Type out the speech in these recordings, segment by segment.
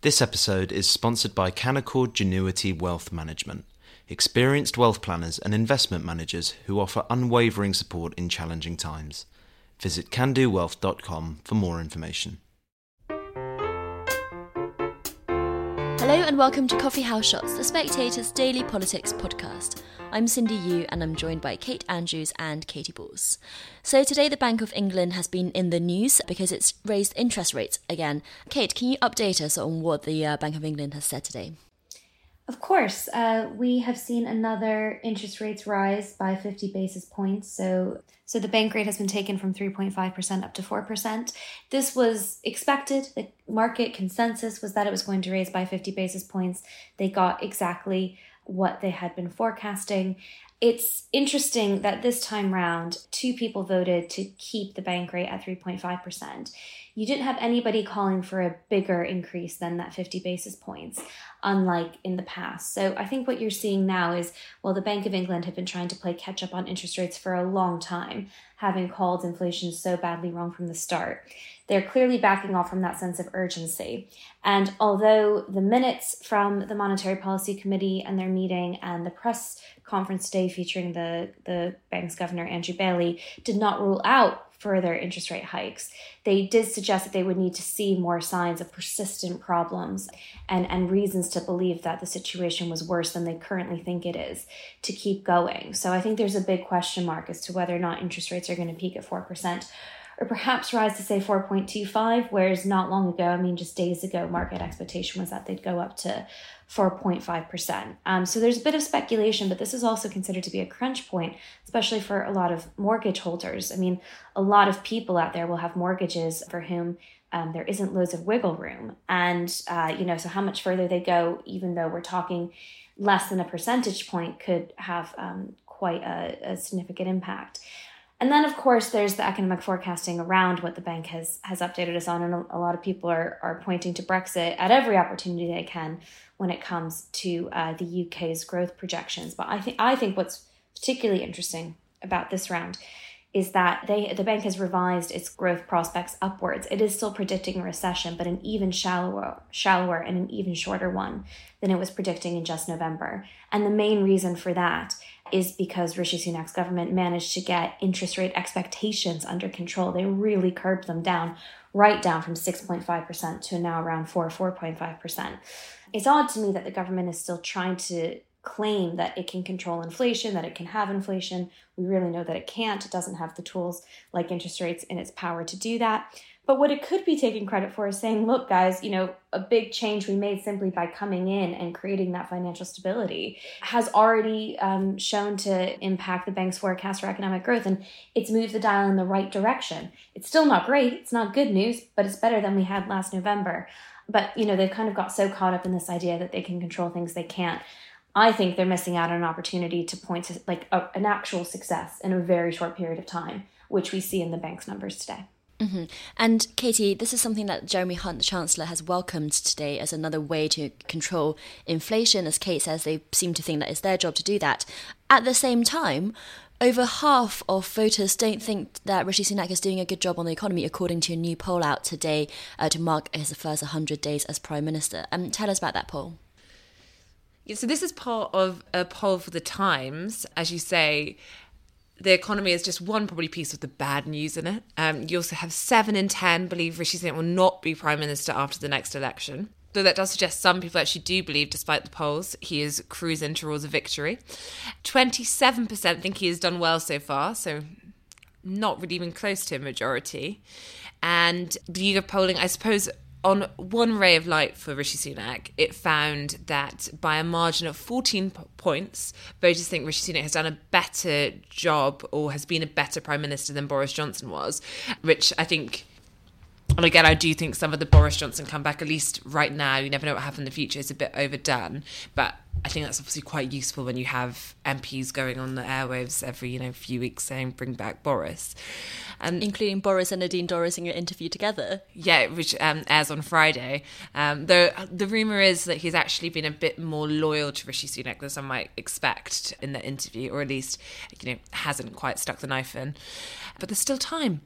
This episode is sponsored by Canaccord Genuity Wealth Management, experienced wealth planners and investment managers who offer unwavering support in challenging times. Visit candowealth.com for more information. Welcome to Coffee House Shots, the Spectator's daily politics podcast. I'm Cindy Yu and I'm joined by Kate Andrews and Katie Balls. So today the Bank of England has been in the news because it's raised interest rates again. Kate, can you update us on what the uh, Bank of England has said today? Of course, uh, we have seen another interest rates rise by 50 basis points. So, so the bank rate has been taken from 3.5% up to 4%. This was expected. The market consensus was that it was going to raise by 50 basis points. They got exactly what they had been forecasting. It's interesting that this time round, two people voted to keep the bank rate at 3.5%. You didn't have anybody calling for a bigger increase than that 50 basis points, unlike in the past. So I think what you're seeing now is well, the Bank of England have been trying to play catch up on interest rates for a long time, having called inflation so badly wrong from the start. They're clearly backing off from that sense of urgency. And although the minutes from the Monetary Policy Committee and their meeting and the press conference today featuring the, the bank's governor, Andrew Bailey, did not rule out further interest rate hikes. They did suggest that they would need to see more signs of persistent problems and, and reasons to believe that the situation was worse than they currently think it is to keep going. So I think there's a big question mark as to whether or not interest rates are going to peak at 4% or perhaps rise to say 4.25, whereas not long ago, I mean, just days ago, market expectation was that they'd go up to 4.5%. Um, so there's a bit of speculation, but this is also considered to be a crunch point, especially for a lot of mortgage holders. I mean, a lot of people out there will have mortgages for whom um, there isn't loads of wiggle room. And, uh, you know, so how much further they go, even though we're talking less than a percentage point, could have um, quite a, a significant impact. And then, of course, there's the economic forecasting around what the bank has has updated us on, and a, a lot of people are are pointing to Brexit at every opportunity they can when it comes to uh, the UK's growth projections. But I think I think what's particularly interesting about this round is that they the bank has revised its growth prospects upwards. It is still predicting a recession, but an even shallower, shallower and an even shorter one than it was predicting in just November. And the main reason for that is because Rishi Sunak's government managed to get interest rate expectations under control. They really curbed them down, right down from 6.5% to now around 4, 4.5%. It's odd to me that the government is still trying to claim that it can control inflation, that it can have inflation. We really know that it can't. It doesn't have the tools like interest rates in its power to do that. But what it could be taking credit for is saying, look, guys, you know, a big change we made simply by coming in and creating that financial stability has already um, shown to impact the bank's forecast for economic growth. And it's moved the dial in the right direction. It's still not great, it's not good news, but it's better than we had last November. But, you know, they've kind of got so caught up in this idea that they can control things they can't. I think they're missing out on an opportunity to point to like a, an actual success in a very short period of time, which we see in the bank's numbers today. Mm-hmm. And Katie, this is something that Jeremy Hunt, the Chancellor, has welcomed today as another way to control inflation. As Kate says, they seem to think that it's their job to do that. At the same time, over half of voters don't think that Rishi Sunak is doing a good job on the economy, according to a new poll out today uh, to mark his first 100 days as Prime Minister. Um, tell us about that poll. Yeah, so this is part of a poll for the Times, as you say the economy is just one probably piece of the bad news in it. Um, you also have seven in ten believe Rishi Sunak will not be prime minister after the next election. Though that does suggest some people actually do believe, despite the polls, he is cruising towards a victory. Twenty-seven percent think he has done well so far, so not really even close to a majority. And the polling, I suppose, on one ray of light for Rishi Sunak, it found that by a margin of 14 points, voters think Rishi Sunak has done a better job or has been a better prime minister than Boris Johnson was, which I think. And again, I do think some of the Boris Johnson comeback, at least right now, you never know what happens in the future, is a bit overdone. But I think that's obviously quite useful when you have MPs going on the airwaves every you know few weeks saying bring back Boris, and including Boris and Nadine Dorries in your interview together. Yeah, which um, airs on Friday. Um, the the rumor is that he's actually been a bit more loyal to Rishi Sunak than some might expect in the interview, or at least you know hasn't quite stuck the knife in. But there's still time.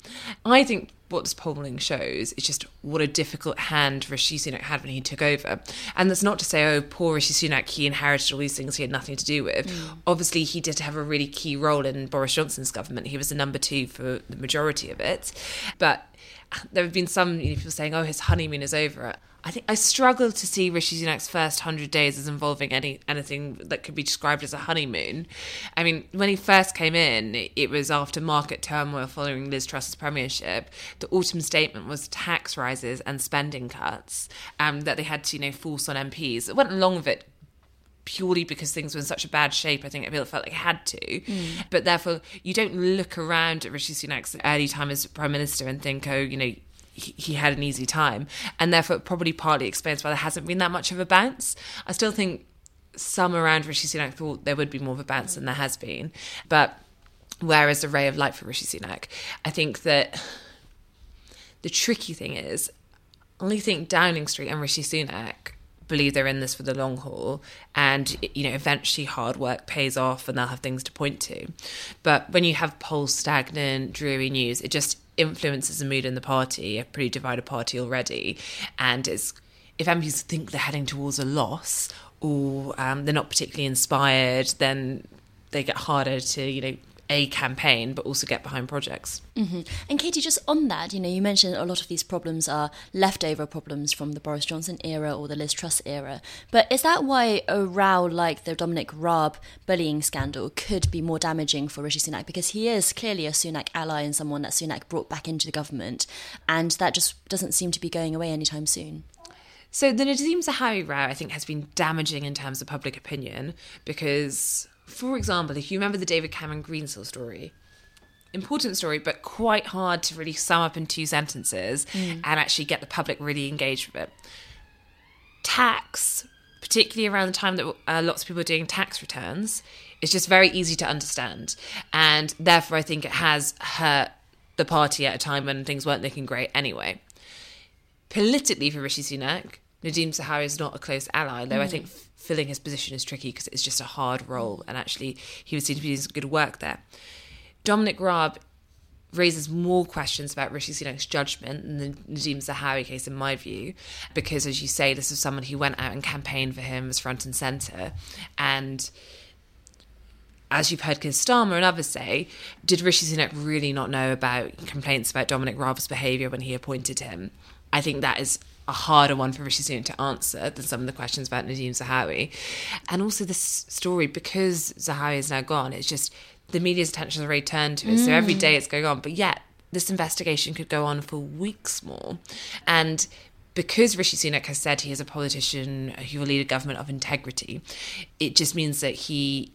I think what this polling shows is just what a difficult hand Rishi Sunak had when he took over. And that's not to say, oh, poor Rishi Sunak, he inherited all these things he had nothing to do with. Mm. Obviously, he did have a really key role in Boris Johnson's government. He was the number two for the majority of it. But there have been some you know, people saying, oh, his honeymoon is over. I think I struggle to see Rishi Sunak's first hundred days as involving any anything that could be described as a honeymoon. I mean, when he first came in, it was after market turmoil following Liz Truss's premiership. The autumn statement was tax rises and spending cuts um, that they had to, you know, force on MPs. It went along with it purely because things were in such a bad shape. I think it felt like it had to. Mm. But therefore, you don't look around at Rishi Sunak's early time as prime minister and think, oh, you know, he, had an easy time. And therefore, probably partly explains why there hasn't been that much of a bounce. I still think some around Rishi Sunak thought there would be more of a bounce than there has been. But whereas the ray of light for Rishi Sunak, I think that the tricky thing is, I only think Downing Street and Rishi Sunak believe they're in this for the long haul. And you know eventually hard work pays off and they'll have things to point to. But when you have polls stagnant dreary news it just influences the mood in the party, a pretty divided party already, and it's if MPs think they're heading towards a loss or um, they're not particularly inspired, then they get harder to you know a campaign, but also get behind projects. Mm-hmm. And Katie, just on that, you know, you mentioned a lot of these problems are leftover problems from the Boris Johnson era or the Liz Truss era. But is that why a row like the Dominic Raab bullying scandal could be more damaging for Rishi Sunak? Because he is clearly a Sunak ally and someone that Sunak brought back into the government, and that just doesn't seem to be going away anytime soon. So the Nadhim Zahawi row, I think, has been damaging in terms of public opinion because for example, if you remember the David Cameron Greensill story, important story, but quite hard to really sum up in two sentences mm. and actually get the public really engaged with it. Tax, particularly around the time that uh, lots of people are doing tax returns, is just very easy to understand. And therefore, I think it has hurt the party at a time when things weren't looking great anyway. Politically, for Rishi Sunak, Nadhim Zahawi is not a close ally, though mm. I think filling his position is tricky because it's just a hard role, and actually he would seem to be doing good work there. Dominic Raab raises more questions about Rishi Sunak's judgment than the Nadhim Zahawi case, in my view, because as you say, this is someone who went out and campaigned for him as front and centre, and as you've heard Keir Starmer and others say, did Rishi Sunak really not know about complaints about Dominic Raab's behaviour when he appointed him? I think that is a harder one for Rishi Sunak to answer than some of the questions about Nadhim Zahawi. And also this story, because Zahawi is now gone, it's just the media's attention has already turned to it. Mm. So every day it's going on. But yet this investigation could go on for weeks more. And because Rishi Sunak has said he is a politician who will lead a government of integrity, it just means that he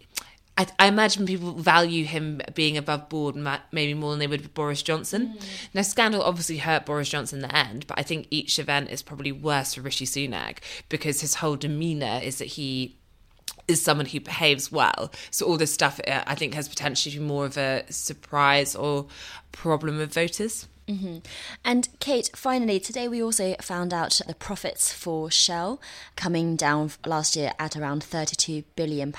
I, I, imagine people value him being above board maybe more than they would with Boris Johnson. Mm. Now, scandal obviously hurt Boris Johnson in the end, but I think each event is probably worse for Rishi Sunak because his whole demeanour is that he is someone who behaves well. So all this stuff, uh, I think, has potentially been more of a surprise or problem with voters. Mm-hmm. And Kate, finally, today we also found out the profits for Shell coming down last year at around £32 billion.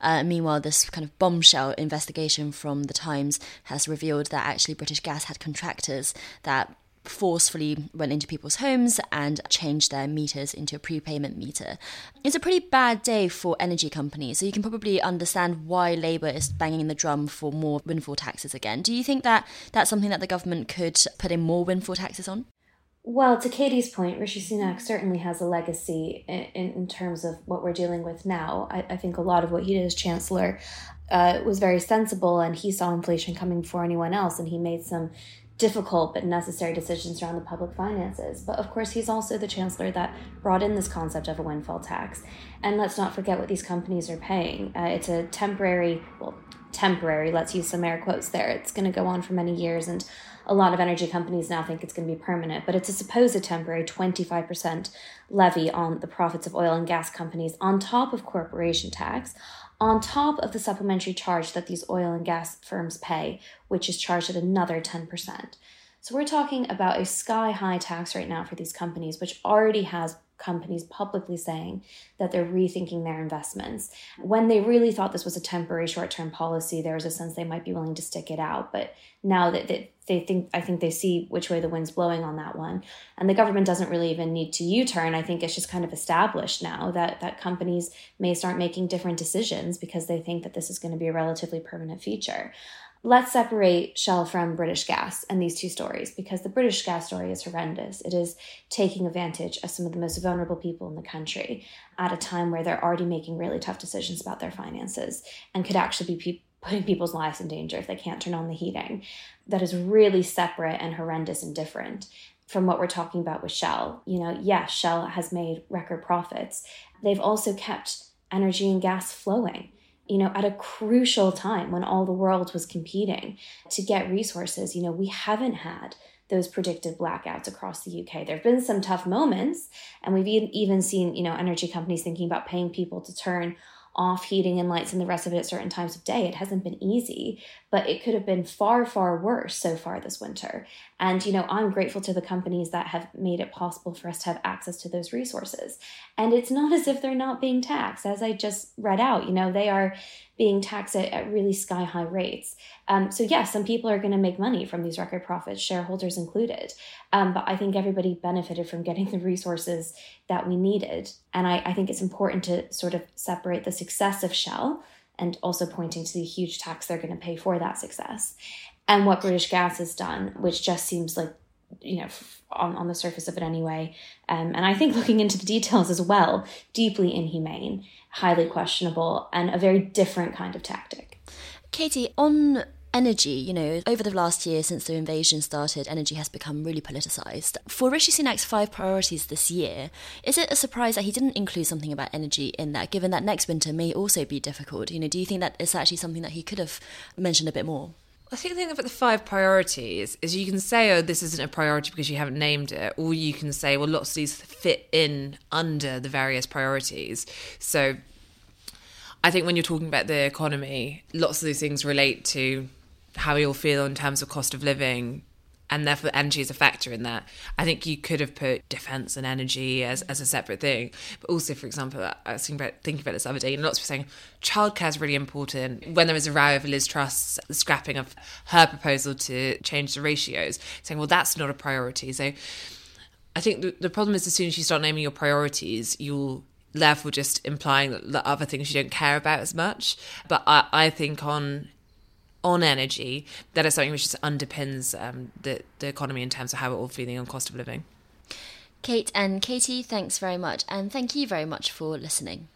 Uh, meanwhile, this kind of bombshell investigation from The Times has revealed that actually British Gas had contractors that forcefully went into people's homes and changed their meters into a prepayment meter. It's a pretty bad day for energy companies, so you can probably understand why Labour is banging the drum for more windfall taxes again. Do you think that that's something that the government could put in more windfall taxes on? Well, to Katie's point, Rishi Sunak certainly has a legacy in, in, terms of what we're dealing with now. I, I, think a lot of what he did as chancellor uh, was very sensible, and he saw inflation coming before anyone else, and he made some difficult but necessary decisions around the public finances. But of course, he's also the chancellor that brought in this concept of a windfall tax. And let's not forget what these companies are paying. Uh, it's a temporary, well, temporary, let's use some air quotes there. It's going to go on for many years. And a lot of energy companies now think it's going to be permanent, but it's a supposed temporary 25% levy on the profits of oil and gas companies on top of corporation tax, on top of the supplementary charge that these oil and gas firms pay, which is charged at another 10%. So we're talking about a sky high tax right now for these companies, which already has companies publicly saying that they're rethinking their investments. When they really thought this was a temporary short term policy, there was a sense they might be willing to stick it out. But now that they, they think, I think they see which way the wind's blowing on that one. And the government doesn't really even need to U turn. I think it's just kind of established now that, that companies may start making different decisions because they think that this is going to be a relatively permanent feature let's separate Shell from British Gas and these two stories because the British Gas story is horrendous. It is taking advantage of some of the most vulnerable people in the country at a time where they're already making really tough decisions about their finances and could actually be putting people's lives in danger if they can't turn on the heating. That is really separate and horrendous and different from what we're talking about with Shell. You know, yes, Shell has made record profits. They've also kept energy and gas flowing you know, at a crucial time when all the world was competing to get resources. You know, we haven't had those predicted blackouts across the UK. There have been some tough moments, and we've even seen, you know, energy companies thinking about paying people to turn off heating and lights and the rest of it at certain times of day. It hasn't been easy, but it could have been far, far worse so far this winter. And, you know, I'm grateful to the companies that have made it possible for us to have access to those resources. And it's not as if they're not being taxed, as I just read out, you know, they are being taxed at, at really sky high rates. Um, so, yes, some people are going to make money from these record profits, shareholders included. Um, but I think everybody benefited from getting the resources that we needed. And I, I think it's important to sort of separate the success of Shell and also pointing to the huge tax they're going to pay for that success. And what British Gas has done, which just seems like you know on, on the surface of it anyway um, and i think looking into the details as well deeply inhumane highly questionable and a very different kind of tactic katie on energy, you know, over the last year since the invasion started, energy has become really politicized. For Rishi Sunak's five priorities this year, is it a surprise that he didn't include something about energy in that, given that next winter may also be difficult? You know, do you think that it's actually something that he could have mentioned a bit more? I think the thing about the five priorities is you can say, oh, this isn't a priority because you haven't named it, or you can say, well, lots of these fit in under the various priorities. So I think when you're talking about the economy, lots of these things relate to how all feel in terms of cost of living, and therefore energy is a factor in that. I think you could have put defence and energy as, as a separate thing, but also, for example, I was thinking about, thinking about this other day, and lots of people saying childcare is really important. When there was a row over Liz Truss's scrapping of her proposal to change the ratios, saying, well, that's not a priority. So I think the, the problem is as soon as you start naming your priorities, you'll therefore just implying that the other things you don't care about as much. But I, I think on on energy, that is something which just underpins um, the, the economy in terms of how we're all feeling on cost of living. Kate and Katie, thanks very much, and thank you very much for listening.